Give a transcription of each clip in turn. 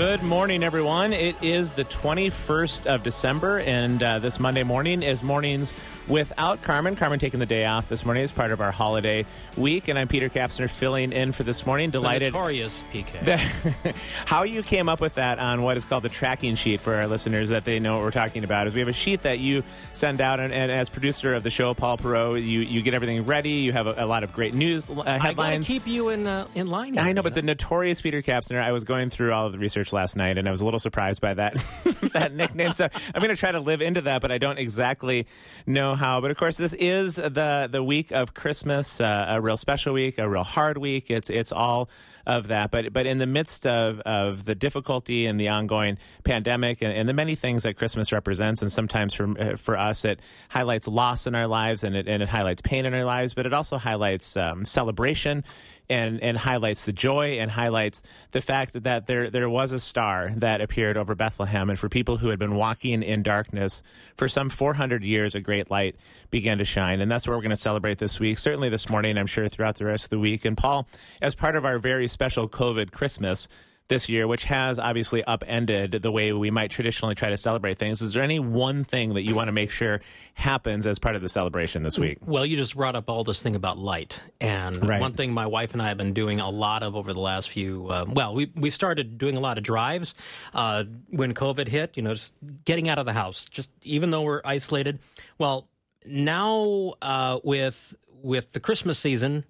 Good morning, everyone. It is the 21st of December, and uh, this Monday morning is mornings without Carmen. Carmen taking the day off this morning as part of our holiday week, and I'm Peter Kapsner filling in for this morning. The Delighted. notorious PK. that- how you came up with that on what is called the tracking sheet for our listeners that they know what we're talking about is we have a sheet that you send out and, and as producer of the show paul perot you, you get everything ready you have a, a lot of great news uh, I gotta keep you in uh, in line. here, I know, but the notorious Peter Kapsner, I was going through all of the research last night, and I was a little surprised by that that nickname. So I'm going to try to live into that, but I don't exactly know how. But of course, this is the the week of Christmas, uh, a real special week, a real hard week. It's it's all of that. But but in the midst of of the difficulty and the ongoing pandemic and, and the many things that Christmas represents, and sometimes for uh, for us, it highlights loss in our lives and it and it highlights pain in our lives, but it also highlights um, celebration and and highlights the joy and highlights the fact that there there was a star that appeared over Bethlehem. And for people who had been walking in darkness for some 400 years a great light began to shine. And that's what we're going to celebrate this week certainly this morning I'm sure throughout the rest of the week. And Paul as part of our very special covid christmas this year, which has obviously upended the way we might traditionally try to celebrate things. Is there any one thing that you want to make sure happens as part of the celebration this week? Well, you just brought up all this thing about light, and Right. one thing my wife and I have been doing a lot of over the last few. Uh, well, we we started doing a lot of drives uh, when COVID hit. You know, just getting out of the house, just even though we're isolated. Well, now uh, with with the Christmas season.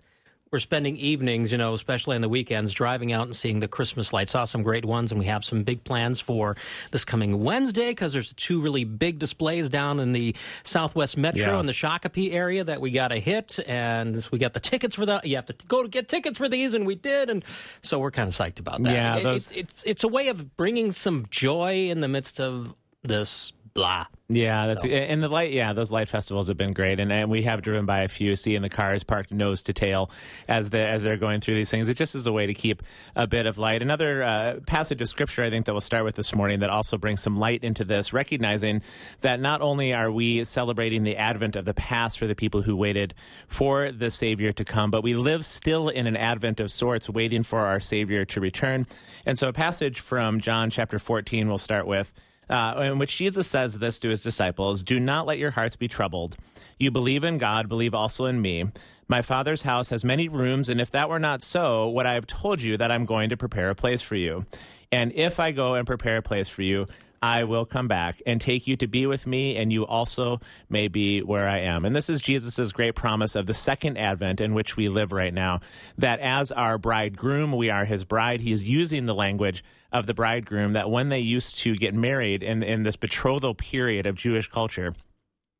We're spending evenings, you know, especially on the weekends, driving out and seeing the Christmas lights. Saw some great ones, and we have some big plans for this coming Wednesday because there's two really big displays down in the Southwest Metro Yeah. and the Shakopee area that we got to hit, and we got the tickets for that. You have to go to get tickets for these, and we did, and so we're kind of psyched about that. Yeah, It- those- it's, it's it's a way of bringing some joy in the midst of this blah. Yeah, that's So- and the light. Yeah, those light festivals have been great, and, and we have driven by a few, seeing the cars parked nose to tail as the as they're going through these things. It just is a way to keep a bit of light. Another uh, passage of scripture I think that we'll start with this morning that also brings some light into this, recognizing that not only are we celebrating the advent of the past for the people who waited for the Savior to come, but we live still in an advent of sorts, waiting for our Savior to return. And so, a passage from John chapter fourteen we'll start with uh, in which Jesus says this to his disciples Do not let your hearts be troubled. You believe in God, believe also in me. My Father's house has many rooms, and if that were not so, would I have told you that I'm going to prepare a place for you? And if I go and prepare a place for you, I will come back and take you to be with me, and you also may be where I am. And this is Jesus' great promise of the second advent in which we live right now. That as our bridegroom, we are his bride. He is using the language of the bridegroom that when they used to get married in, in this betrothal period of Jewish culture,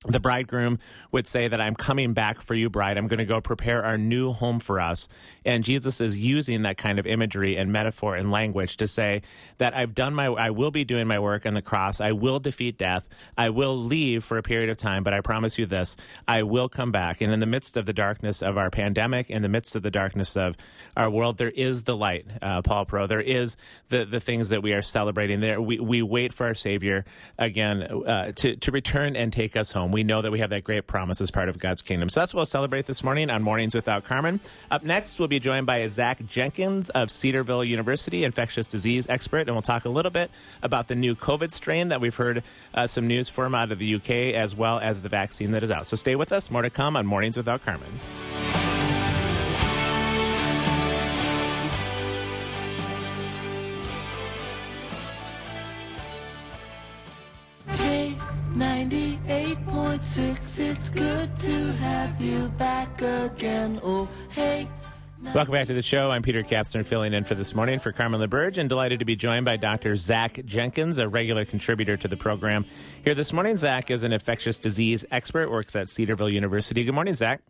the bridegroom would say that I'm coming back for you, bride. I'm going to go prepare our new home for us. And Jesus is using that kind of imagery and metaphor and language to say that I've done my, I will be doing my work on the cross. I will defeat death. I will leave for a period of time, but I promise you this, I will come back. And in the midst of the darkness of our pandemic, in the midst of the darkness of our world, there is the light, uh, Paul Perot. There is the, the things that we are celebrating there. We, we wait for our Savior again uh, to, to return and take us home. We know that we have that great promise as part of God's kingdom. So that's what we'll celebrate this morning on Mornings Without Carmen. Up next, we'll be joined by Zach Jenkins of Cedarville University, infectious disease expert, and we'll talk a little bit about the new COVID strain that we've heard uh, some news from out of the UK, as well as the vaccine that is out. So stay with us. More to come on Mornings Without Carmen. 98.6, it's good to have you back again. Oh, hey, Welcome back to the show. I'm Peter Kapsner filling in for this morning for Carmen LaBerge and delighted to be joined by Dr. Zach Jenkins, a regular contributor to the program. Here this morning, Zach is an infectious disease expert, works at Cedarville University. Good morning, Zach.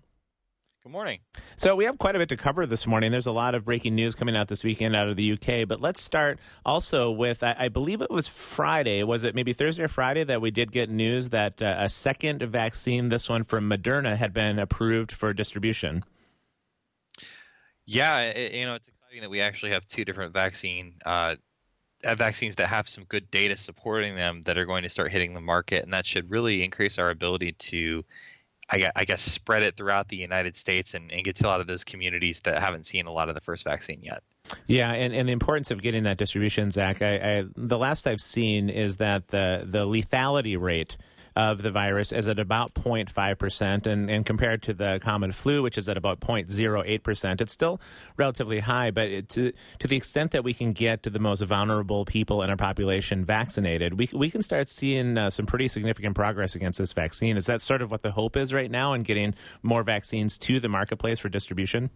Good morning. So we have quite a bit to cover this morning. There's a lot of breaking news coming out this weekend out of the UK. But let's start also with I, I believe it was Friday. Was it maybe Thursday or Friday that we did get news that uh, a second vaccine, this one from Moderna, had been approved for distribution? Yeah, it, you know it's exciting that we actually have two different vaccine uh, uh, vaccines that have some good data supporting them that are going to start hitting the market, and that should really increase our ability to I I guess spread it throughout the United States and, and get to a lot of those communities that haven't seen a lot of the first vaccine yet. Yeah, and, and the importance of getting that distribution, Zach. I, I, the last I've seen is that the the lethality rate of the virus is at about 0.5%, and, and compared to the common flu, which is at about 0.08%, it's still relatively high. But it, to, to the extent that we can get to the most vulnerable people in our population vaccinated, we, we can start seeing uh, some pretty significant progress against this vaccine. Is that sort of what the hope is right now in getting more vaccines to the marketplace for distribution?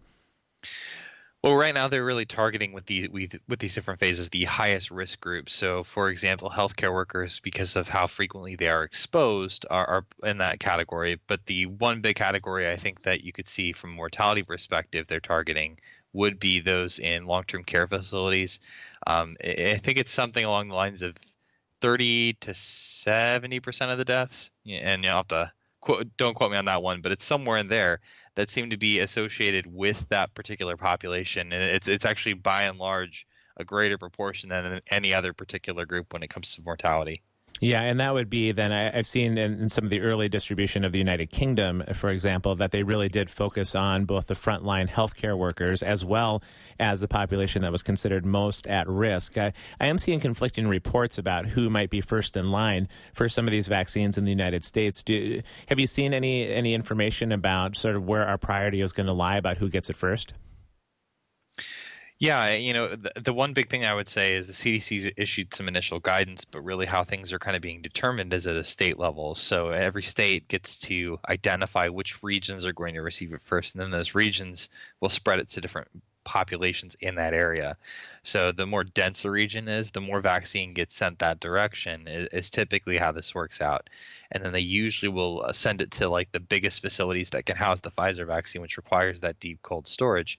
Well, right now they're really targeting with these with, these different phases the highest risk groups. So, for example, healthcare workers, because of how frequently they are exposed, are, are in that category. But the one big category I think that you could see from a mortality perspective, they're targeting would be those in long-term care facilities. Um, I think it's something along the lines of 30 to 70 percent of the deaths, and you have to quote, don't quote me on that one, but it's somewhere in there that seem to be associated with that particular population, and it's it's actually by and large a greater proportion than any other particular group when it comes to mortality. Yeah, and that would be then I, I've seen in, in some of the early distribution of the United Kingdom, for example, that they really did focus on both the frontline healthcare workers as well as the population that was considered most at risk. I, I am seeing conflicting reports about who might be first in line for some of these vaccines in the United States. Do, have you seen any any information about sort of where our priority is going to lie about who gets it first? Yeah, you know, the, the one big thing I would say is the CDC's issued some initial guidance, but really how things are kind of being determined is at a state level. So every state gets to identify which regions are going to receive it first, and then those regions will spread it to different populations in that area. So the more dense a region is, the more vaccine gets sent that direction is, is typically how this works out. And then they usually will uh, send it to like the biggest facilities that can house the Pfizer vaccine, which requires that deep cold storage.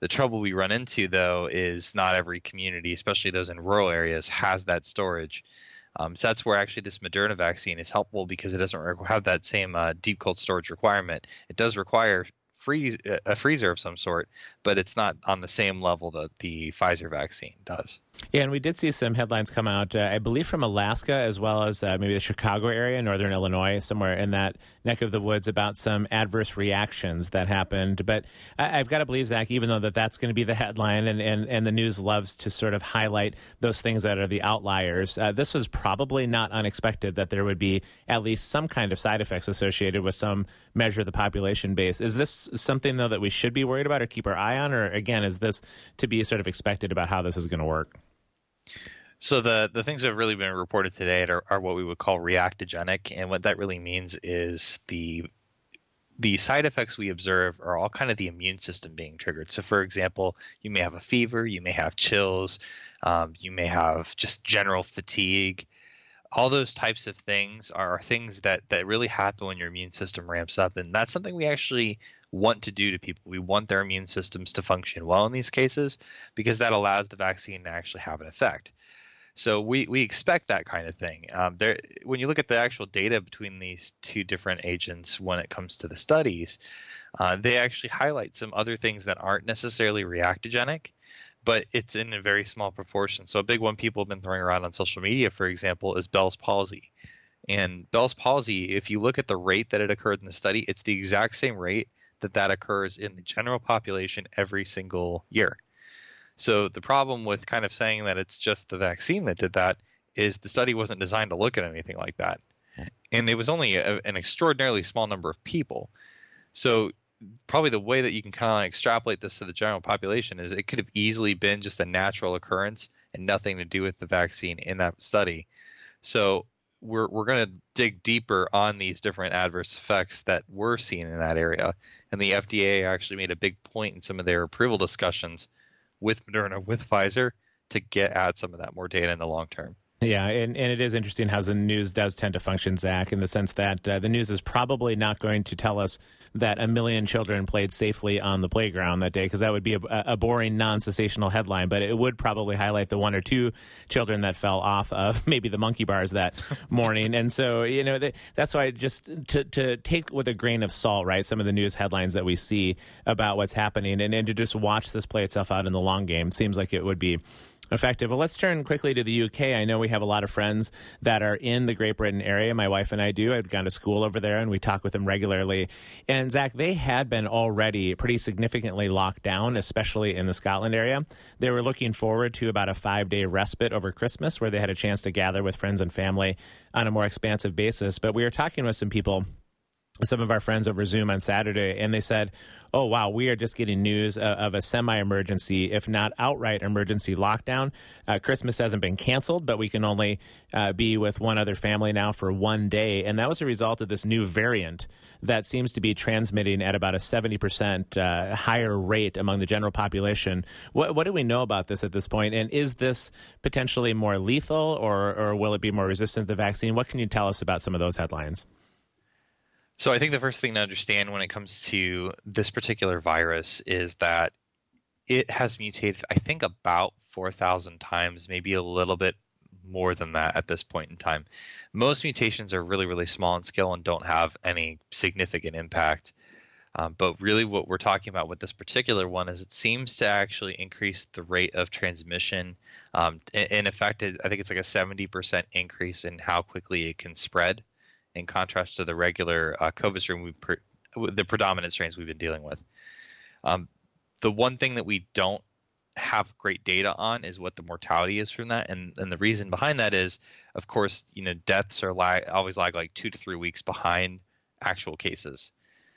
The trouble we run into though is not every community, especially those in rural areas, has that storage. Um, so that's where actually this Moderna vaccine is helpful because it doesn't have that same uh, deep cold storage requirement. It does require freeze a freezer of some sort, but it's not on the same level that the Pfizer vaccine does. Yeah, and we did see some headlines come out, uh, I believe, from Alaska as well as uh, maybe the Chicago area, northern Illinois, somewhere in that neck of the woods, about some adverse reactions that happened. But I- I've got to believe, Zach, even though that that's going to be the headline, and, and, and the news loves to sort of highlight those things that are the outliers, uh, this was probably not unexpected that there would be at least some kind of side effects associated with some measure of the population base. Is this something, though, that we should be worried about or keep our eye on? Or, again, is this to be sort of expected about how this is going to work? So the the things that have really been reported today are, are what we would call reactogenic, and what that really means is the the side effects we observe are all kind of the immune system being triggered. So, for example, you may have a fever, you may have chills, um, you may have just general fatigue. All those types of things are things that that really happen when your immune system ramps up, and that's something we actually want to do to people. We want their immune systems to function well in these cases because that allows the vaccine to actually have an effect. So we, we expect that kind of thing. Um, there, when you look at the actual data between these two different agents when it comes to the studies, uh, they actually highlight some other things that aren't necessarily reactogenic, but it's in a very small proportion. So a big one people have been throwing around on social media, for example, is Bell's palsy. And Bell's palsy, if you look at the rate that it occurred in the study, it's the exact same rate that that occurs in the general population every single year. So the problem with kind of saying that it's just the vaccine that did that is the study wasn't designed to look at anything like that. Hmm. And it was only a, an extraordinarily small number of people. So probably the way that you can kind of extrapolate this to the general population is it could have easily been just a natural occurrence and nothing to do with the vaccine in that study. So we're we're going to dig deeper on these different adverse effects that we're seeing in that area. And the FDA actually made a big point in some of their approval discussions with Moderna, with Pfizer, to get at some of that more data in the long term. Yeah, and, and it is interesting how the news does tend to function, Zach, in the sense that uh, the news is probably not going to tell us that a million children played safely on the playground that day, because that would be a, a boring, non sensational headline. But it would probably highlight the one or two children that fell off of maybe the monkey bars that morning. And so, you know, that, that's why just to, to take with a grain of salt, right, some of the news headlines that we see about what's happening and, and to just watch this play itself out in the long game seems like it would be effective. Well, let's turn quickly to the UK. I know we have a lot of friends that are in the Great Britain area. My wife and I do. I've gone to school over there and we talk with them regularly. And Zach, they had been already pretty significantly locked down, especially in the Scotland area. They were looking forward to about a five day respite over Christmas where they had a chance to gather with friends and family on a more expansive basis. But we were talking with some people some of our friends over Zoom on Saturday, and they said, "Oh wow, we are just getting news uh, of a semi-emergency, if not outright emergency lockdown. Uh, Christmas hasn't been canceled, but we can only uh, be with one other family now for one day, and that was a result of this new variant that seems to be transmitting at about a seventy percent uh, higher rate among the general population. What, what do we know about this at this point, and is this potentially more lethal, or or will it be more resistant to the vaccine? What can you tell us about some of those headlines?" So I think the first thing to understand when it comes to this particular virus is that it has mutated, I think, about 4,000 times, maybe a little bit more than that at this point in time. Most mutations are really, really small in scale and don't have any significant impact. Um, but really, what we're talking about with this particular one is it seems to actually increase the rate of transmission. Um, in, effect, I think it's like a 70% increase in how quickly it can spread in contrast to the regular uh, COVID strain, we pre- the predominant strains we've been dealing with. Um, the one thing that we don't have great data on is what the mortality is from that, and and the reason behind that is, of course, you know, deaths are lag, always lag like two to three weeks behind actual cases,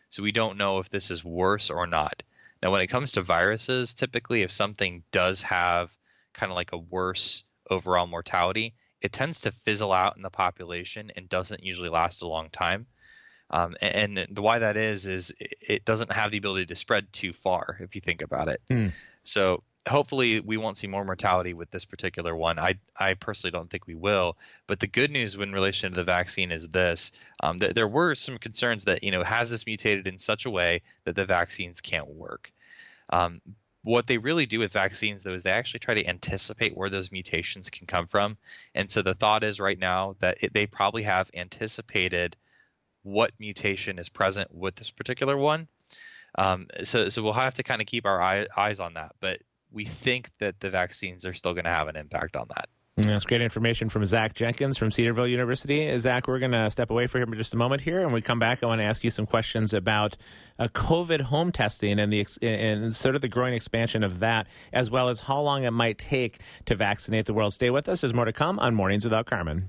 so we don't know if this is worse or not. Now, when it comes to viruses, typically, if something does have kind of like a worse overall mortality, it tends to fizzle out in the population and doesn't usually last a long time. Um, and, and the why that is is it doesn't have the ability to spread too far if you think about it. Mm. So hopefully we won't see more mortality with this particular one. I I personally don't think we will. But the good news in relation to the vaccine is this: um, that there were some concerns that you know has this mutated in such a way that the vaccines can't work. Um, what they really do with vaccines though is they actually try to anticipate where those mutations can come from. And so the thought is right now that it, they probably have anticipated what mutation is present with this particular one. Um, so so we'll have to kind of keep our eye, eyes on that but we think that the vaccines are still going to have an impact on that That's great information from Zach Jenkins from Cedarville University. Zach, we're going to step away for him for just a moment here, and we come back, I want to ask you some questions about uh, COVID home testing and the and sort of the growing expansion of that, as well as how long it might take to vaccinate the world. Stay with us. There's more to come on Mornings Without Carmen.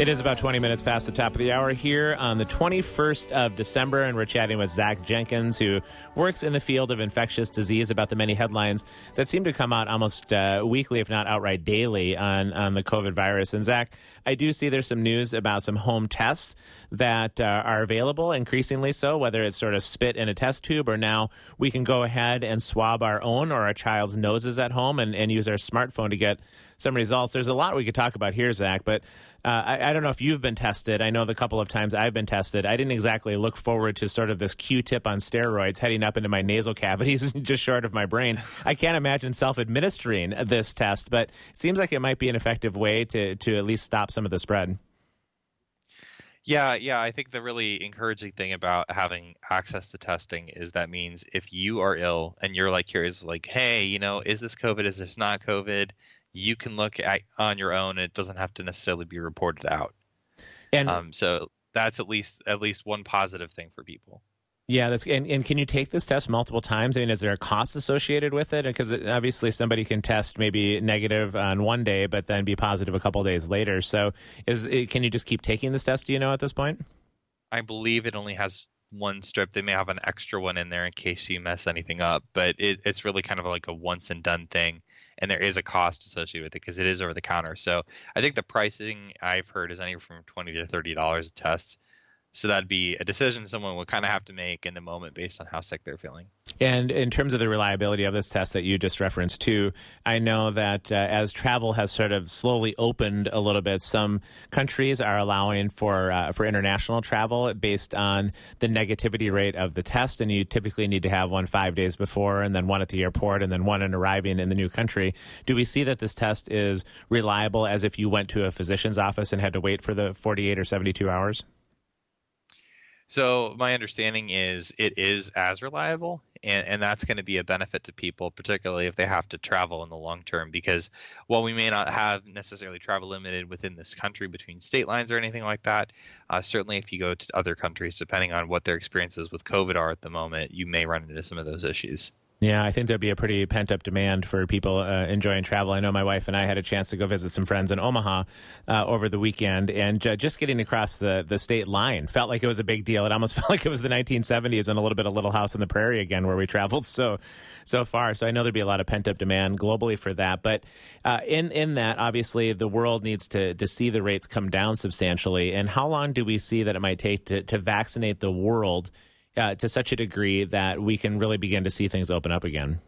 It is about 20 minutes past the top of the hour here on the 21st of December, and we're chatting with Zach Jenkins, who works in the field of infectious disease, about the many headlines that seem to come out almost uh, weekly, if not outright daily, on, on the COVID virus. And Zach, I do see there's some news about some home tests that uh, are available, increasingly so, whether it's sort of spit in a test tube or now we can go ahead and swab our own or our child's noses at home and, and use our smartphone to get some results. There's a lot we could talk about here, Zach, but uh, I, I don't know if you've been tested. I know the couple of times I've been tested, I didn't exactly look forward to sort of this Q-tip on steroids heading up into my nasal cavities, just short of my brain. I can't imagine self-administering this test, but it seems like it might be an effective way to to at least stop some of the spread. Yeah, yeah. I think the really encouraging thing about having access to testing is that means if you are ill and you're like curious, like, hey, you know, is this COVID? Is this not COVID? You can look at on your own. And it doesn't have to necessarily be reported out. And Um, so that's at least at least one positive thing for people. Yeah, that's and, and can you take this test multiple times? I mean, is there a cost associated with it? Because obviously somebody can test maybe negative on one day, but then be positive a couple days later. So, is can you just keep taking this test? Do you know at this point? I believe it only has one strip. They may have an extra one in there in case you mess anything up, but it, it's really kind of like a once and done thing. And there is a cost associated with it because it is over the counter. So I think the pricing I've heard is anywhere from twenty to thirty dollars a test. So that'd be a decision someone would kind of have to make in the moment based on how sick they're feeling. And in terms of the reliability of this test that you just referenced too, I know that uh, as travel has sort of slowly opened a little bit, some countries are allowing for uh, for international travel based on the negativity rate of the test, and you typically need to have one five days before, and then one at the airport, and then one in arriving in the new country. Do we see that this test is reliable as if you went to a physician's office and had to wait for the forty eight or seventy two hours? So my understanding is it is as reliable, and, and that's going to be a benefit to people, particularly if they have to travel in the long term. Because while we may not have necessarily travel limited within this country between state lines or anything like that, uh, certainly if you go to other countries, depending on what their experiences with COVID are at the moment, you may run into some of those issues. Yeah, I think there'd be a pretty pent up demand for people uh, enjoying travel. I know my wife and I had a chance to go visit some friends in Omaha uh, over the weekend, and uh, just getting across the, the state line felt like it was a big deal. It almost felt like it was the 1970s and a little bit of Little House on the Prairie again, where we traveled so so far. So I know there'd be a lot of pent up demand globally for that. But uh, in in that, obviously, the world needs to to see the rates come down substantially. And how long do we see that it might take to, to vaccinate the world? Uh, to such a degree that we can really begin to see things open up again?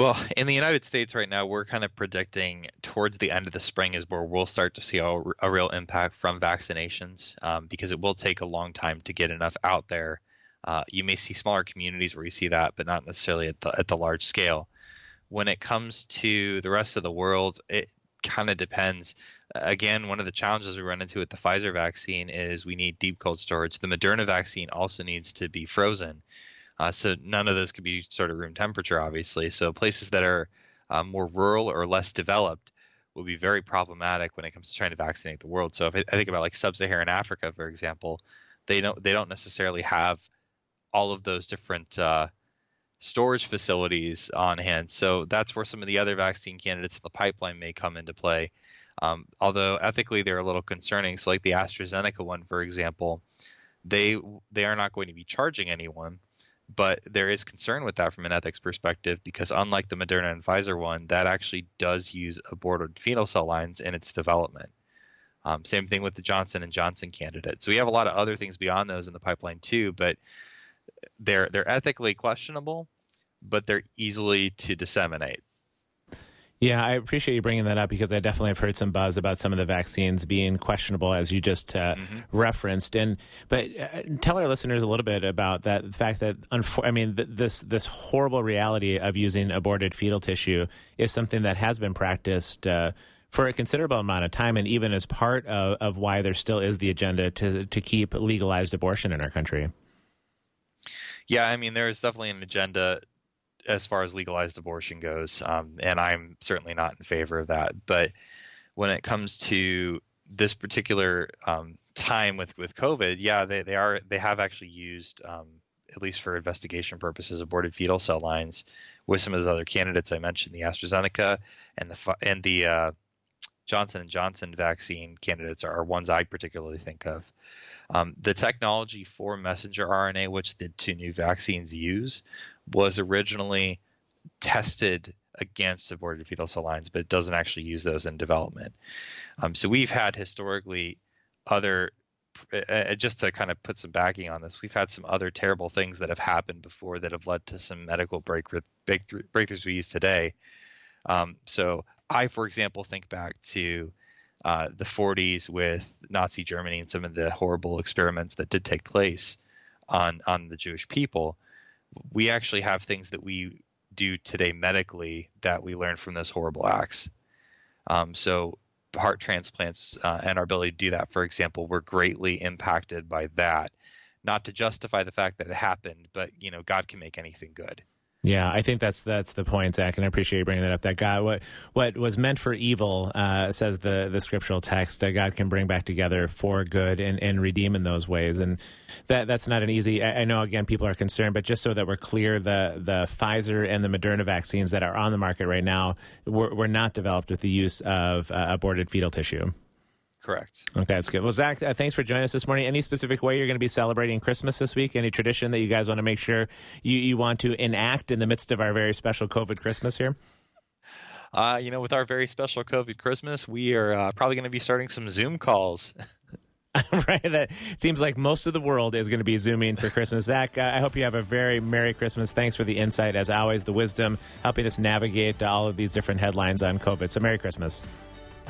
Well, in the United States right now, we're kind of predicting towards the end of the spring is where we'll start to see a, a real impact from vaccinations um, because it will take a long time to get enough out there. Uh, you may see smaller communities where you see that, but not necessarily at the, at the large scale. When it comes to the rest of the world, it kind of depends. Again, one of the challenges we run into with the Pfizer vaccine is we need deep cold storage. The Moderna vaccine also needs to be frozen. Uh, so none of those could be sort of room temperature, obviously. So places that are um, more rural or less developed will be very problematic when it comes to trying to vaccinate the world. So if I, I think about like sub-Saharan Africa, for example, they don't they don't necessarily have all of those different uh, storage facilities on hand. So that's where some of the other vaccine candidates in the pipeline may come into play. Um, although ethically they're a little concerning. So like the AstraZeneca one, for example, they they are not going to be charging anyone but there is concern with that from an ethics perspective because unlike the Moderna and Pfizer one, that actually does use aborted fetal cell lines in its development. Um, same thing with the Johnson and Johnson candidate. So we have a lot of other things beyond those in the pipeline too, but they're they're ethically questionable, but they're easily to disseminate. Yeah, I appreciate you bringing that up because I definitely have heard some buzz about some of the vaccines being questionable, as you just uh, mm-hmm. referenced. And but uh, tell our listeners a little bit about that the fact that I mean th- this this horrible reality of using aborted fetal tissue is something that has been practiced. Uh, for a considerable amount of time, and even as part of, of why there still is the agenda to to keep legalized abortion in our country. Yeah, I mean, there is definitely an agenda as far as legalized abortion goes, um, and I'm certainly not in favor of that. But when it comes to this particular um, time with with COVID, yeah, they, they are they have actually used um, at least for investigation purposes aborted fetal cell lines with some of those other candidates I mentioned, the AstraZeneca and the and the uh, Johnson and Johnson vaccine candidates are, ones I particularly think of. Um, the technology for messenger RNA, which the two new vaccines use, was originally tested against aborted fetal cell lines, but it doesn't actually use those in development. Um, so we've had historically other, uh, uh, just to kind of put some backing on this, we've had some other terrible things that have happened before that have led to some medical breakthrough, breakthroughs we use today. Um, so I, for example, think back to uh, the 40s with Nazi Germany and some of the horrible experiments that did take place on on the Jewish people we actually have things that we do today medically that we learned from those horrible acts. Um, so heart transplants uh, and our ability to do that, for example, were greatly impacted by that. Not to justify the fact that it happened, but you know, God can make anything good. Yeah, I think that's that's the point, Zach, and I appreciate you bringing that up. That God, what what was meant for evil, uh, says the the scriptural text, God can bring back together for good and, and redeem in those ways, and that that's not an easy. I, I know again people are concerned, but just so that we're clear, the the Pfizer and the Moderna vaccines that are on the market right now were, were not developed with the use of uh, aborted fetal tissue. Correct. Okay, that's good. Well, Zach, uh, thanks for joining us this morning. Any specific way you're going to be celebrating Christmas this week? Any tradition that you guys want to make sure you, you want to enact in the midst of our very special COVID Christmas here? Uh, you know, with our very special COVID Christmas, we are uh, probably going to be starting some Zoom calls. right. That seems like most of the world is going to be zooming for Christmas. Zach, uh, I hope you have a very Merry Christmas. Thanks for the insight, as always, the wisdom, helping us navigate all of these different headlines on COVID. So, Merry Christmas.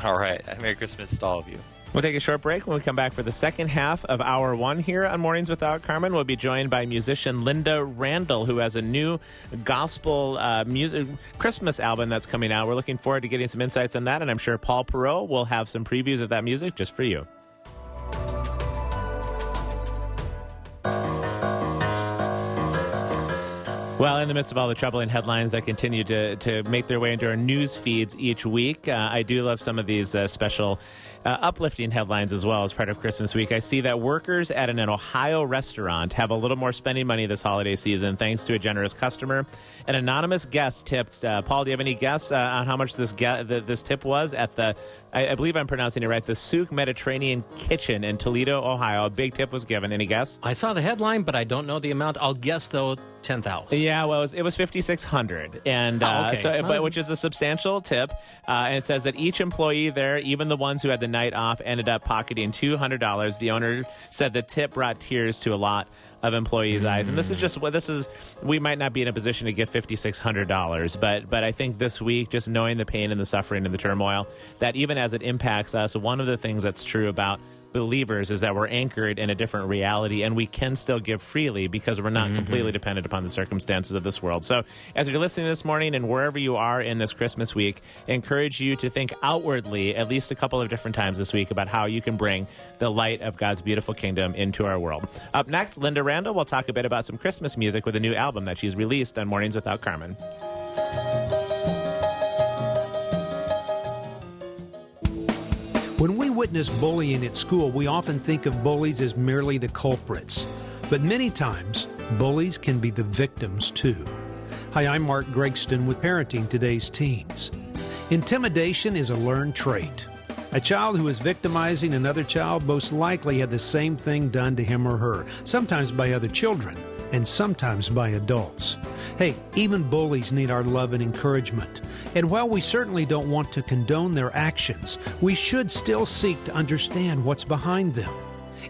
All right. Merry Christmas to all of you. We'll take a short break. When we come back for the second half of hour one here on Mornings Without Carmen, we'll be joined by musician Lynda Randle, who has a new gospel uh, music Christmas album that's coming out. We're looking forward to getting some insights on that, and I'm sure Paul Perot will have some previews of that music just for you. Well, in the midst of all the troubling headlines that continue to, to make their way into our news feeds each week, uh, I do love some of these uh, special uh, uplifting headlines as well as part of Christmas week. I see that workers at an Ohio restaurant have a little more spending money this holiday season thanks to a generous customer. An anonymous guest tipped. Uh, Paul, do you have any guess uh, on how much this ge- the, this tip was at the? I, I believe I'm pronouncing it right. The Souk Mediterranean Kitchen in Toledo, Ohio. A big tip was given. Any guess? I saw the headline, but I don't know the amount. I'll guess though ten thousand. Yeah, well, it was, it was fifty six hundred, and Oh, uh, okay. so, but which is a substantial tip. Uh, and it says that each employee there, even the ones who had the night off, ended up pocketing two hundred dollars. The owner said the tip brought tears to a lot of employees' eyes, and this is just what this is. We might not be in a position to give fifty six hundred dollars, but but I think this week, just knowing the pain and the suffering and the turmoil, that even as it impacts us, one of the things that's true about believers is that we're anchored in a different reality and we can still give freely because we're not mm-hmm. completely dependent upon the circumstances of this world. So, as you're listening this morning and wherever you are in this Christmas week, I encourage you to think outwardly at least a couple of different times this week about how you can bring the light of God's beautiful kingdom into our world. Up next, Lynda Randle will talk a bit about some Christmas music with a new album that she's released on Mornings Without Carmen. When we witness bullying at school, we often think of bullies as merely the culprits. But many times, bullies can be the victims too. Hi, I'm Mark Gregston with Parenting Today's Teens. Intimidation is a learned trait. A child who is victimizing another child most likely had the same thing done to him or her, sometimes by other children, and sometimes by adults. Hey, even bullies need our love and encouragement. And while we certainly don't want to condone their actions, we should still seek to understand what's behind them.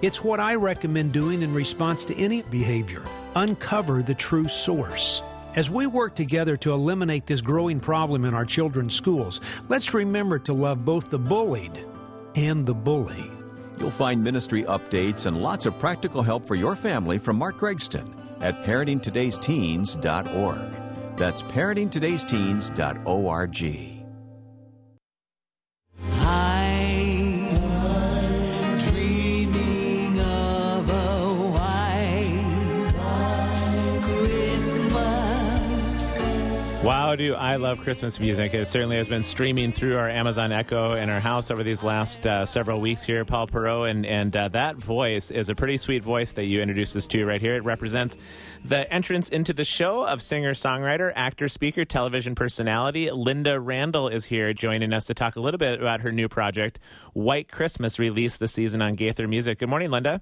It's what I recommend doing in response to any behavior. Uncover the true source. As we work together to eliminate this growing problem in our children's schools, let's remember to love both the bullied and the bully. You'll find ministry updates and lots of practical help for your family from Mark Gregston at parentingtodaysteens.org. That's parentingtodaysteens.org. Wow, do I love Christmas music. It certainly has been streaming through our Amazon Echo in our house over these last uh, several weeks here, Paul Perot. And, and uh, that voice is a pretty sweet voice that you introduced us to right here. It represents the entrance into the show of singer, songwriter, actor, speaker, television personality. Lynda Randle is here joining us to talk a little bit about her new project, White Christmas, released this season on Gaither Music. Good morning, Lynda.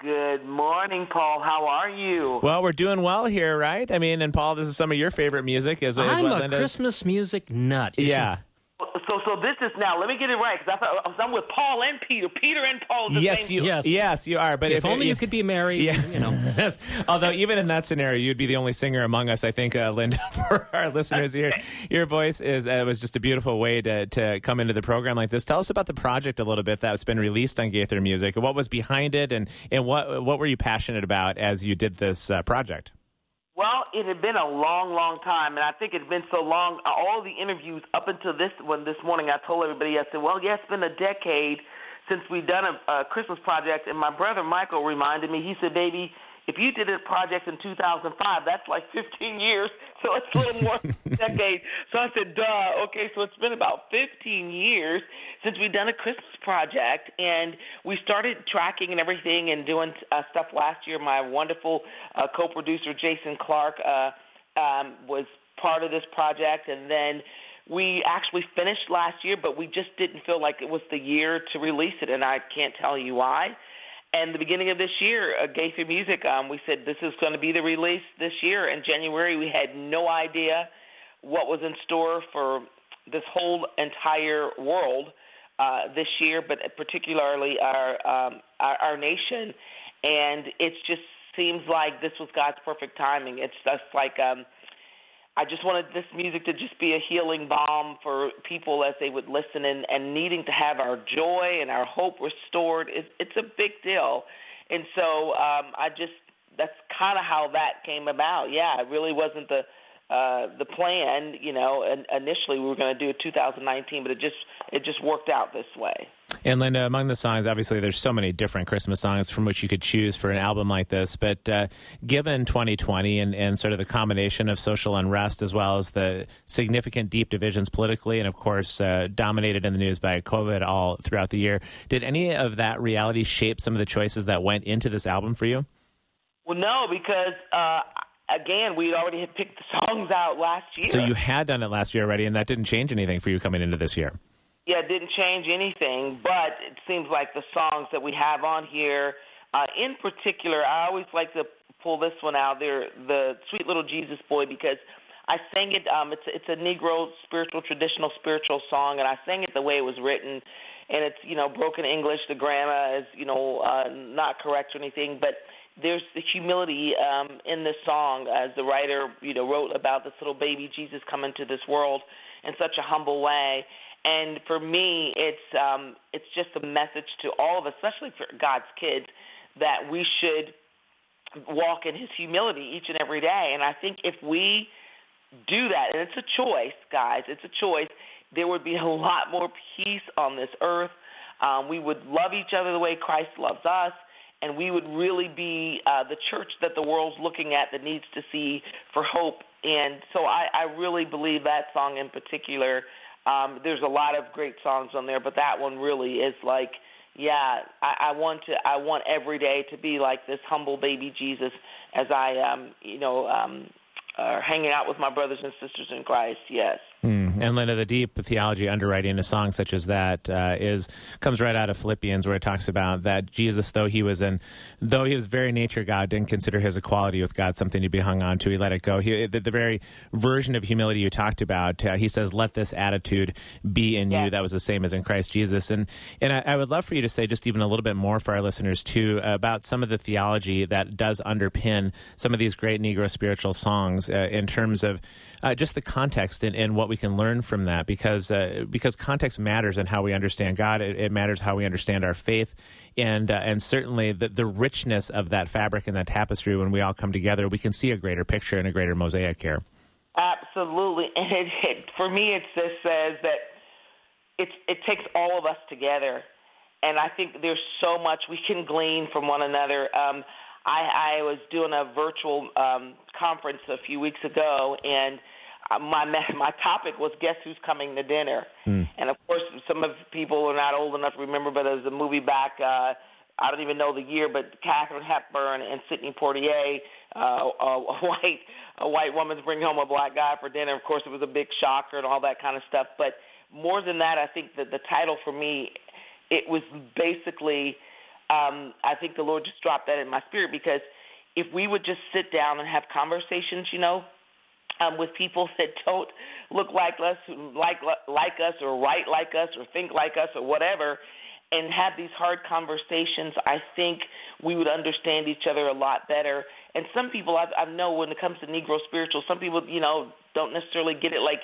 Good morning, Paul. How are you? Well, we're doing well here, right? I mean, and Paul, this is some of your favorite music. Is, is I'm what a Lynda's- Christmas music nut. You Yeah. So, so this is now. Let me get it right because I thought I'm with Paul and Peter. Peter and Paul. The Yes, same. you. Yes. Yes, you are. But if, only you could be married. Yeah. You know. Yes. Although even in that scenario, you'd be the only singer among us. I think, uh, Lynda, for our listeners here, your voice is uh, was just a beautiful way to to come into the program like this. Tell us about the project a little bit that's been released on Gaither Music. What was behind it, and and what what were you passionate about as you did this uh, project? Well, it had been a long, long time, and I think it had been so long. All the interviews up until this one this morning, I told everybody, I said, "Well, yeah, it's been a decade since we've done a, a Christmas project." And my brother Michael reminded me. He said, "Baby, if you did a project in 2005, that's like 15 years, so it's a little more than decade." So I said, "Duh." Okay, so it's been about 15 years since we've done a Christmas project, and we started tracking and everything and doing uh, stuff last year. My wonderful uh, co-producer Jason Clark uh, um, was part of this project, and then we actually finished last year, but we just didn't feel like it was the year to release it, and I can't tell you why. And the beginning of this year, uh, Gaither Music, um, we said this is going to be the release this year. In January, we had no idea what was in store for this whole entire world uh, this year, but particularly our, um, our our nation. And it just seems like this was God's perfect timing. It's just like um, I just wanted this music to just be a healing balm for people as they would listen and, and needing to have our joy and our hope restored. It's, it's a big deal. And so um, I just, that's kind of how that came about. Yeah, it really wasn't the uh, the plan. You know, and initially we were going to do it 2019, but it just it just worked out this way. And Lynda, among the songs, obviously, there's so many different Christmas songs from which you could choose for an album like this. But uh, given 2020 and, and sort of the combination of social unrest as well as the significant deep divisions politically, and of course, uh, dominated in the news by COVID all throughout the year, did any of that reality shape some of the choices that went into this album for you? Well, no, because uh, again, we'd already had picked the songs out last year. So you had done it last year already, and that didn't change anything for you coming into this year. Yeah, it didn't change anything, but it seems like the songs that we have on here, uh, in particular, I always like to pull this one out there, the Sweet Little Jesus Boy, because I sang it. Um, it's it's a Negro spiritual, traditional spiritual song, and I sang it the way it was written, and it's you know broken English. The grammar is you know uh, not correct or anything, but there's the humility um, in this song, as the writer you know wrote about this little baby Jesus coming to this world in such a humble way. And for me, it's um, it's just a message to all of us, especially for God's kids, that we should walk in His humility each and every day. And I think if we do that, and it's a choice, guys, it's a choice. There would be a lot more peace on this earth. Um, we would love each other the way Christ loves us, and we would really be uh, the church that the world's looking at that needs to see for hope. And so I, I really believe that song in particular. Um, there's a lot of great songs on there, but that one really is like, yeah, I, I want to. I want every day to be like this humble baby Jesus as I, um, you know, um, uh, hanging out with my brothers and sisters in Christ. Yes. Mm. And Lynda, the deep theology underwriting a song such as that uh, is comes right out of Philippians, where it talks about that Jesus, though he was in, though he was very nature God, didn't consider his equality with God something to be hung on to. He let it go. He, the, the very version of humility you talked about, uh, he says, "Let this attitude be in you." That was the same as in Christ Jesus. And and I, I, would love for you to say just even a little bit more for our listeners too about some of the theology that does underpin some of these great Negro spiritual songs uh, in terms of uh, just the context and, and what we can learn from that because uh, because context matters in how we understand God. It, it matters how we understand our faith, and uh, and certainly the the richness of that fabric and that tapestry. When we all come together, we can see a greater picture and a greater mosaic here. Absolutely, and it, it, for me, it just says that it's it takes all of us together, and I think there's so much we can glean from one another. Um, I, I was doing a virtual um, conference a few weeks ago, and my my topic was guess who's coming to dinner, mm. and of course some of people are not old enough to remember, but there's a movie back. Uh, I don't even know the year, but Katharine Hepburn and Sidney Poitier, uh, a, a white a white woman's bringing home a black guy for dinner. Of course, it was a big shocker and all that kind of stuff. But more than that, I think that the title for me, it was basically, um, I think the Lord just dropped that in my spirit because if we would just sit down and have conversations, you know, um, with people that don't look like us, like like us, or write like us, or think like us, or whatever, and have these hard conversations, I think we would understand each other a lot better. And some people I, I know when it comes to Negro spiritual, some people you know don't necessarily get it. Like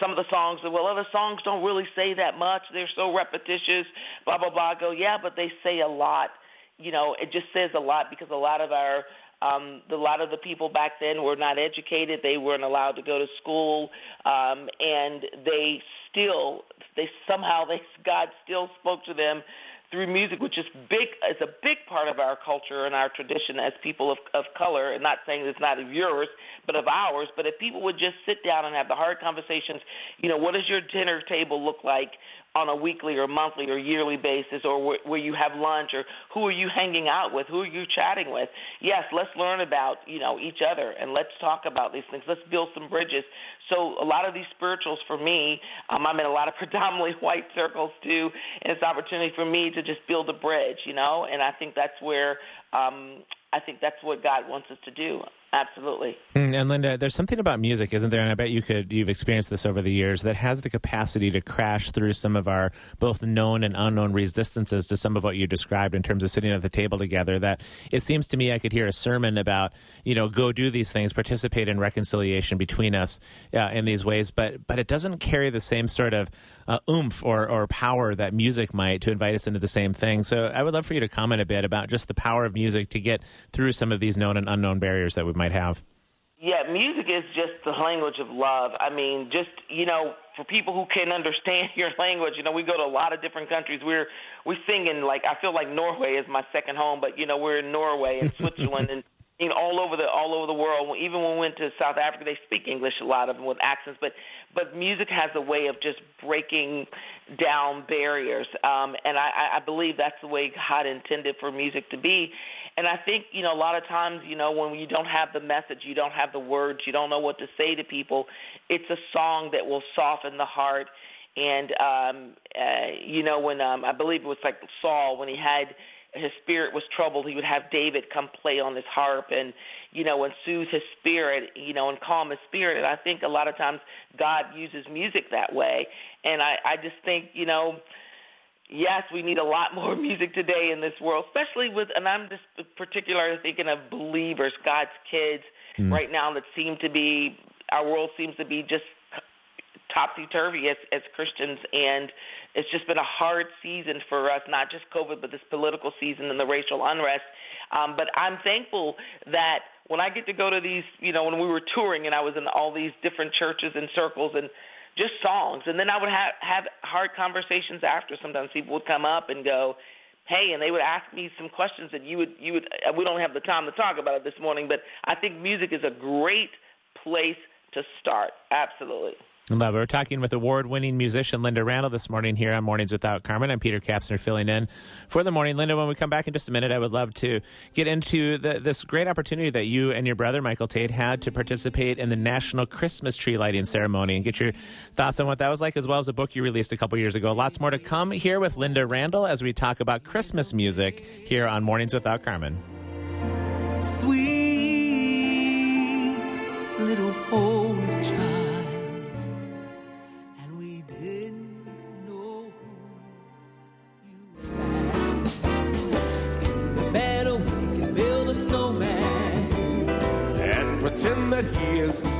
some of the songs, well, other songs don't really say that much. They're so repetitious. Blah blah blah. I go, yeah, but they say a lot. You know, it just says a lot because a lot of our um, a lot of the people back then were not educated. They weren't allowed to go to school, um, and they still, they somehow, they God still spoke to them through music, which is big, is a big part of our culture and our tradition as people of, of color. And not saying it's not of yours, but of ours. But if people would just sit down and have the hard conversations, you know, what does your dinner table look like? On a weekly or monthly or yearly basis or where, where you have lunch or who are you hanging out with? Who are you chatting with? Yes let's learn about you know each other and let's talk about these things. Let's build some bridges. So a lot of these spirituals for me um, i'm in a lot of predominantly white circles too and it's an opportunity for me to just build a bridge you know? And i think that's where um, I think that's what God wants us to do. Absolutely. Mm, And Lynda, there's something about music, isn't there? And I bet you could you've experienced this over the years that has the capacity to crash through some of our both known and unknown resistances to some of what you described in terms of sitting at the table together. That it seems to me I could hear a sermon about you know go do these things, participate in reconciliation between us uh, in these ways, but but it doesn't carry the same sort of uh, oomph or or power that music might to invite us into the same thing. So I would love for you to comment a bit about just the power of music to get through some of these known and unknown barriers that we might have. Yeah, music is just the language of love. I mean, just you know, for people who can understand your language, you know, we go to a lot of different countries. We're we sing in like I feel like Norway is my second home, but you know, we're in Norway and Switzerland and you know, all over the all over the world. Even when we went to South Africa, they speak English a lot of them with accents. But but music has a way of just breaking down barriers, um, and I, I believe that's the way God intended for music to be. And I think you know a lot of times you know when you don't have the message, you don't have the words, you don't know what to say to people. It's a song that will soften the heart. And um, uh, you know when um, I believe it was like Saul when he had his spirit was troubled, he would have David come play on his harp and, you know, and soothe his spirit, you know, and calm his spirit. And I think a lot of times God uses music that way. And I, I just think, you know, yes, we need a lot more music today in this world, especially with, and I'm just particularly thinking of believers, God's kids hmm. right now that seem to be, our world seems to be just topsy turvy as, as Christians, and it's just been a hard season for us, not just COVID, but this political season and the racial unrest. Um, but I'm thankful that when I get to go to these, you know, when we were touring and I was in all these different churches and circles and just songs, and then I would have have hard conversations after. Sometimes people would come up and go, hey, and they would ask me some questions that you would you would. uh, We don't have the time to talk about it this morning, but I think music is a great place to start. Absolutely. Love. We're talking with award-winning musician Lynda Randle this morning here on Mornings Without Carmen. I'm Peter Kapsner filling in for the morning. Lynda, when we come back in just a minute, I would love to get into the, this great opportunity that you and your brother Michael Tait had to participate in the National Christmas Tree Lighting Ceremony and get your thoughts on what that was like, as well as a book you released a couple years ago. Lots more to come here with Lynda Randle as we talk about Christmas music here on Mornings Without Carmen. sweet little holy child,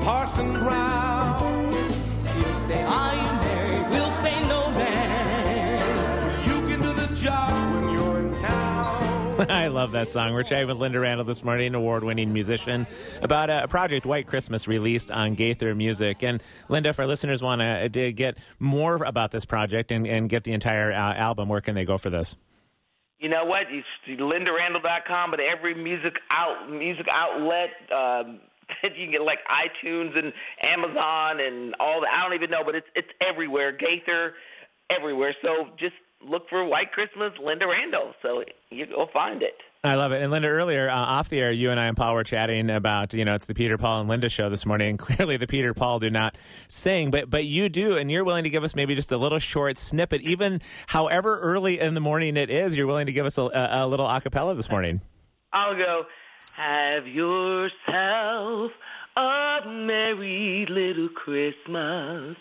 Parson Brown. He'll say, "Are you married?" We'll say, "No, man." You can do the job when you're in town. I love that song. We're chatting with Lynda Randle this morning, award winning musician, about a project, White Christmas, released on Gaither Music. And Lynda, if our listeners want to uh, get more about this project and, and get the entire uh, album, where can they go for this? You know what? You LyndaRandle.com, but every music out music outlet that you can get like iTunes and Amazon and all that. I don't even know, but it's it's everywhere. Gaither, everywhere. So just look for White Christmas, Lynda Randle. So you'll find it. I love it. And Lynda, earlier uh, off the air, you and I and Paul were chatting about, you know, it's the Peter, Paul, and Lynda show this morning. And clearly the Peter, Paul do not sing, but but you do. And you're willing to give us maybe just a little short snippet, even however early in the morning it is, you're willing to give us a, a, a little acapella this morning. I'll go. Have yourself a merry little Christmas.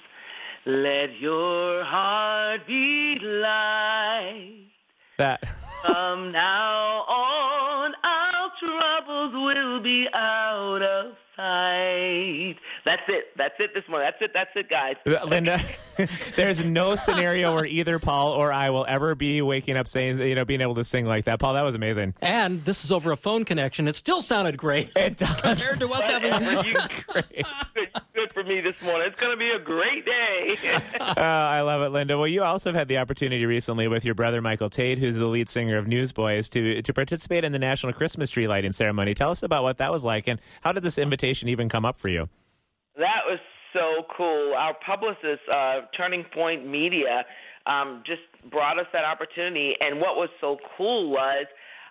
Let your heart be light. That. From now on, our troubles will be out of sight. That's it. That's it this morning. That's it. That's it, guys. Uh, Lynda, there's no scenario where either Paul or I will ever be waking up saying, you know, being able to sing like that. Paul, that was amazing. And this is over a phone connection. It still sounded great. It does. Compared to us having. You- good, good for me this morning. It's going to be a great day. Uh, I love it, Lynda. Well, you also have had the opportunity recently with your brother Michael Tait, who's the lead singer of Newsboys, to to participate in the National Christmas Tree Lighting Ceremony. Tell us about what that was like, and how did this invitation even come up for you? That was so cool. Our publicist, uh, Turning Point Media, um, just brought us that opportunity. And what was so cool was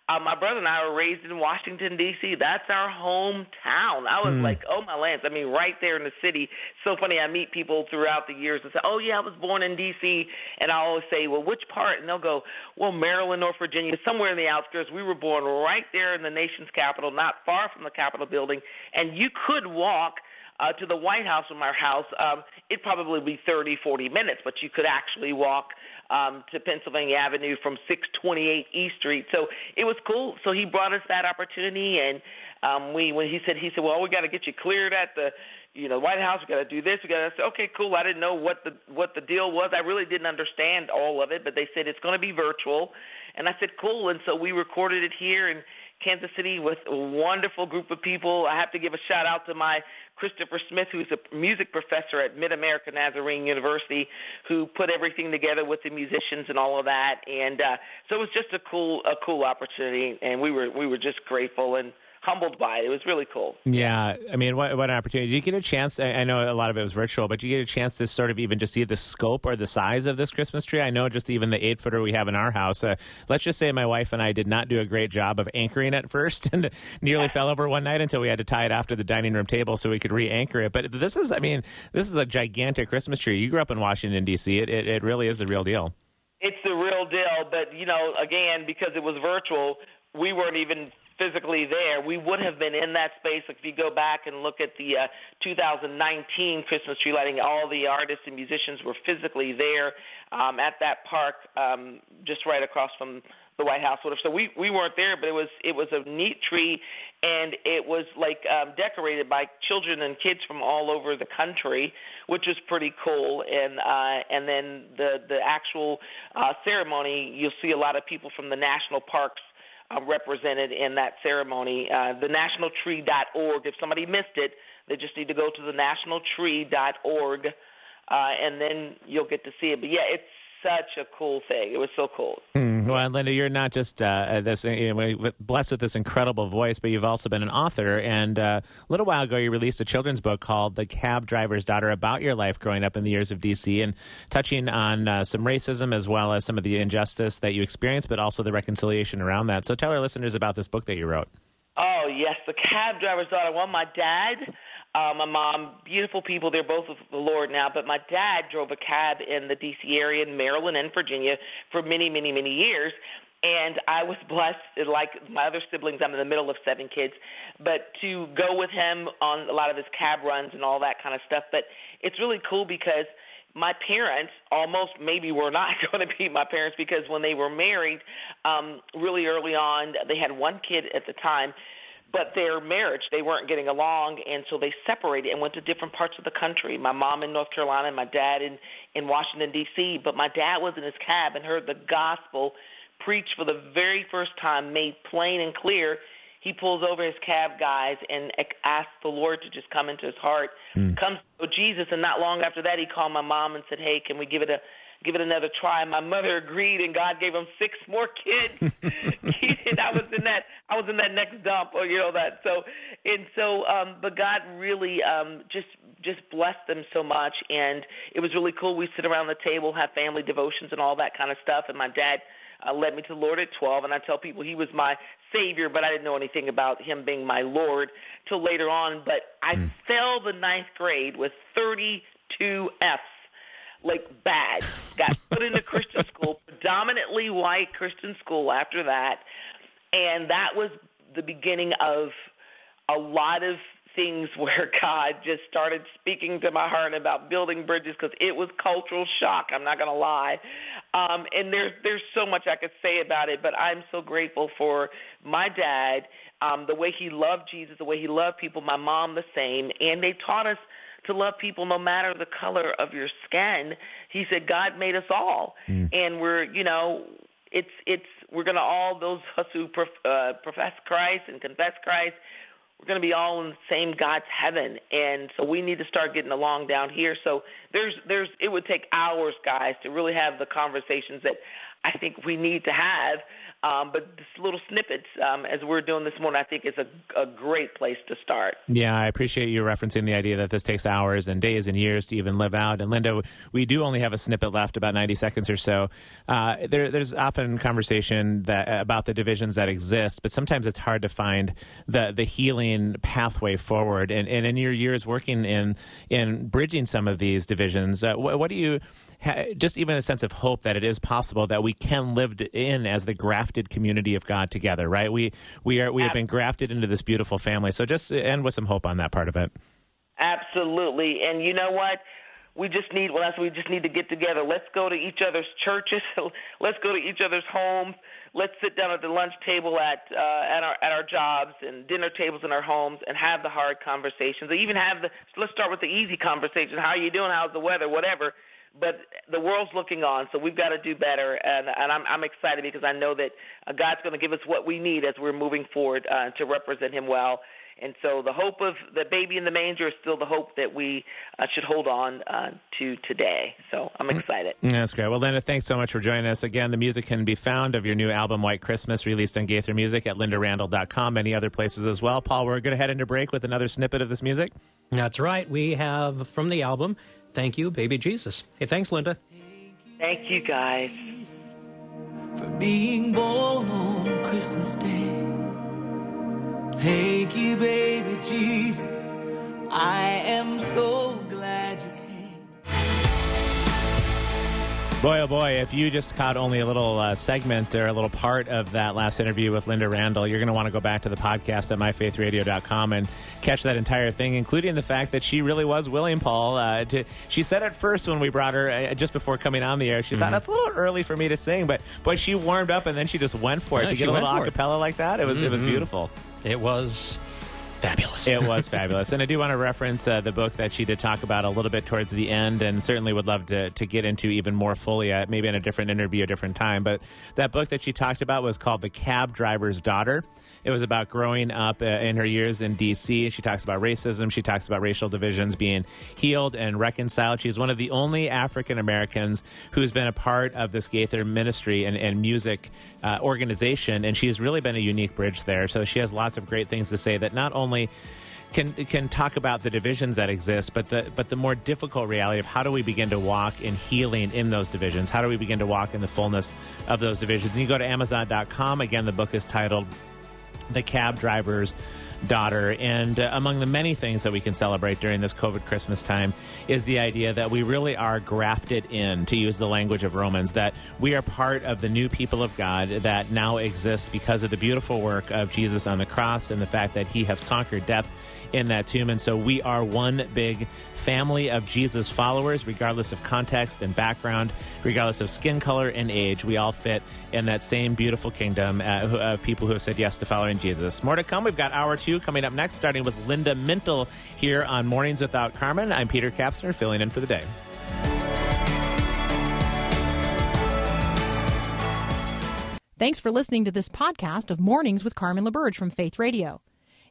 uh, my brother and I were raised in Washington D.C. That's our hometown. I was Mm. like, oh my lands! I mean, right there in the city. So funny. I meet people throughout the years and say, oh yeah, I was born in D.C. And I always say, well, which part? And they'll go, well, Maryland, North Virginia, somewhere in the outskirts. We were born right there in the nation's capital, not far from the Capitol building, and you could walk uh, to the White House from our house, um, it'd probably be 30, 40 minutes, but you could actually walk um, to Pennsylvania Avenue from 628 East Street. So it was cool. So he brought us that opportunity, and um, we when he said he said, well, we got to get you cleared at the you know White House. We got to do this. We got to say, okay, cool. I didn't know what the what the deal was. I really didn't understand all of it, but they said it's going to be virtual, and I said cool. And so we recorded it here in Kansas City with a wonderful group of people. I have to give a shout out to my Christopher Smith, who's a music professor at Mid America Nazarene University, who put everything together with the musicians and all of that. And uh, so it was just a cool, a cool opportunity, and we were we were just grateful and humbled by it. It was really cool. Yeah, I mean, what, what an opportunity! Did you get a chance? I I know a lot of it was virtual, but did you get a chance to sort of even just see the scope or the size of this Christmas tree? I know just even the eight footer we have in our house. Uh, let's just say my wife and I did not do a great job of anchoring it first, and nearly fell over one night until we had to tie it off to the dining room table so we could re-anchor it. But this is, I mean, this is a gigantic Christmas tree. You grew up in Washington D.C. It it, it really is the real deal. It's the real deal, but you know, again, because it was virtual, we weren't even physically there. We would have been in that space. If you go back and look at the uh, 2019 Christmas tree lighting, all the artists and musicians were physically there um, at that park, um, just right across from the White House. Whatever. So we we weren't there, but it was it was a neat tree, and it was like um, decorated by children and kids from all over the country, which was pretty cool. And uh, and then the the actual uh, ceremony, you'll see a lot of people from the national parks uh, represented in that ceremony. Uh, the nationaltree.org. If somebody missed it, they just need to go to the nationaltree.org, uh, and then you'll get to see it. But yeah, it's such a cool thing. It was so cool. Hmm. Well, Lynda, you're not just uh, this you know, blessed with this incredible voice, but you've also been an author. And uh, a little while ago, you released a children's book called "The Cab Driver's Daughter" about your life growing up in the years of DC, and touching on uh, some racism as well as some of the injustice that you experienced, but also the reconciliation around that. So, tell our listeners about this book that you wrote. Oh yes, the cab driver's daughter. Well, my dad, uh, my mom, beautiful people. They're both with the Lord now. But my dad drove a cab in the D.C. area, in Maryland and Virginia, for many, many, many years. And I was blessed, like my other siblings. I'm in the middle of seven kids, but to go with him on a lot of his cab runs and all that kind of stuff. But it's really cool because my parents almost maybe were not going to be my parents because when they were married, um, really early on, they had one kid at the time, but their marriage they weren't getting along, and so they separated and went to different parts of the country. My mom in North Carolina, and my dad in in Washington D.C. But my dad was in his cab and heard the gospel preached for the very first time, made plain and clear he pulls over his cab guys and asks the Lord to just come into his heart, hmm. comes to Jesus, and not long after that, he called my mom and said, "Hey, can we give it a give it another try?" My mother agreed, and God gave him six more kids. did. I was in that I was in that next dump, or you know that. So and so, um, but God really um, just just blessed them so much, and it was really cool. We sit around the table, have family devotions, and all that kind of stuff, and my dad uh, led me to the Lord at 12, and I tell people he was my Savior, but I didn't know anything about him being my Lord till later on. But I fell the ninth grade with 32 Fs, like bad. Got put into Christian school, predominantly white Christian school after that, and that was the beginning of a lot of things where God just started speaking to my heart about building bridges because it was cultural shock. I'm not going to lie, um, and there's there's so much I could say about it, but I'm so grateful for my dad, um, the way he loved Jesus, the way he loved people. My mom the same, and they taught us to love people no matter the color of your skin. He said God made us all, and we're you know it's it's we're going to all those of us who prof, uh, profess Christ and confess Christ we're going to be all in the same God's heaven, and so we need to start getting along down here. So there's there's it would take hours, guys, to really have the conversations that I think we need to have. Um, but little snippets, um, as we're doing this morning, I think is a, a great place to start. Yeah, I appreciate you referencing the idea that this takes hours and days and years to even live out. And Lynda, we do only have a snippet left, about 90 seconds or so. Uh, there, there's often conversation that about the divisions that exist, but sometimes it's hard to find the the healing pathway forward. And, and in your years working in in bridging some of these divisions, uh, what, what do you ha- just even a sense of hope that it is possible that we can live in as the grafted community of God together, right? We we are we have been grafted into this beautiful family. So just end with some hope on that part of it. Absolutely. And you know what? We just need well that's we just need to get together. Let's go to each other's churches. Let's go to each other's homes. Let's sit down at the lunch table at uh, at our at our jobs and dinner tables in our homes and have the hard conversations. Even have the let's start with the easy conversation. How are you doing? How's the weather? Whatever. But the world's looking on, so we've got to do better. And, and I'm, I'm excited because I know that uh, God's going to give us what we need as we're moving forward uh, to represent Him well. And so the hope of the baby in the manger is still the hope that we uh, should hold on uh, to today. So I'm excited. That's great. Well, Lynda, thanks so much for joining us. Again, the music can be found of your new album, White Christmas, released on Gaither Music at lyndarandle.com, many other places as well. Paul, we're going to head into break with another snippet of this music. That's right. We have from the album, Thank You, Baby Jesus. Hey, thanks, Lynda. Thank you, guys. for being born on Christmas Day. Thank you, baby Jesus. I am so Boy, oh boy, if you just caught only a little uh, segment or a little part of that last interview with Lynda Randle, you're going to want to go back to the podcast at myfaithradio.com and catch that entire thing, including the fact that she really was willing, Paul. Uh, to, she said at first when we brought her, uh, just before coming on the air, she thought, that's a little early for me to sing, but boy, she warmed up and then she just went for it. Yeah, to get a little for it. acapella like that, it was, it was Mhm. beautiful. It was fabulous. It was fabulous. And I do want to reference uh, the book that she did talk about a little bit towards the end, and certainly would love to, to get into even more fully, uh, maybe in a different interview, a different time. But that book that she talked about was called The Cab Driver's Daughter. It was about growing up uh, in her years in D.C. She talks about racism. She talks about racial divisions being healed and reconciled. She's one of the only African Americans who's been a part of this Gaither ministry and, and music uh, organization, and she's really been a unique bridge there. So she has lots of great things to say that not only can can talk about the divisions that exist, but the but the more difficult reality of how do we begin to walk in healing in those divisions? How do we begin to walk in the fullness of those divisions? And you go to Amazon.com. Again, the book is titled the cab driver's daughter. And uh, among the many things that we can celebrate during this COVID Christmas time is the idea that we really are grafted in, to use the language of Romans, that we are part of the new people of God that now exists because of the beautiful work of Jesus on the cross and the fact that he has conquered death in that tomb. And so we are one big family of Jesus followers, regardless of context and background, regardless of skin color and age. We all fit in that same beautiful kingdom uh, of people who have said yes to following Jesus. More to come. We've got hour two coming up next, starting with Linda Mintle here on Mornings Without Carmen. I'm Peter Kapsner, filling in for the day. Thanks for listening to this podcast of Mornings with Carmen LaBerge from Faith Radio.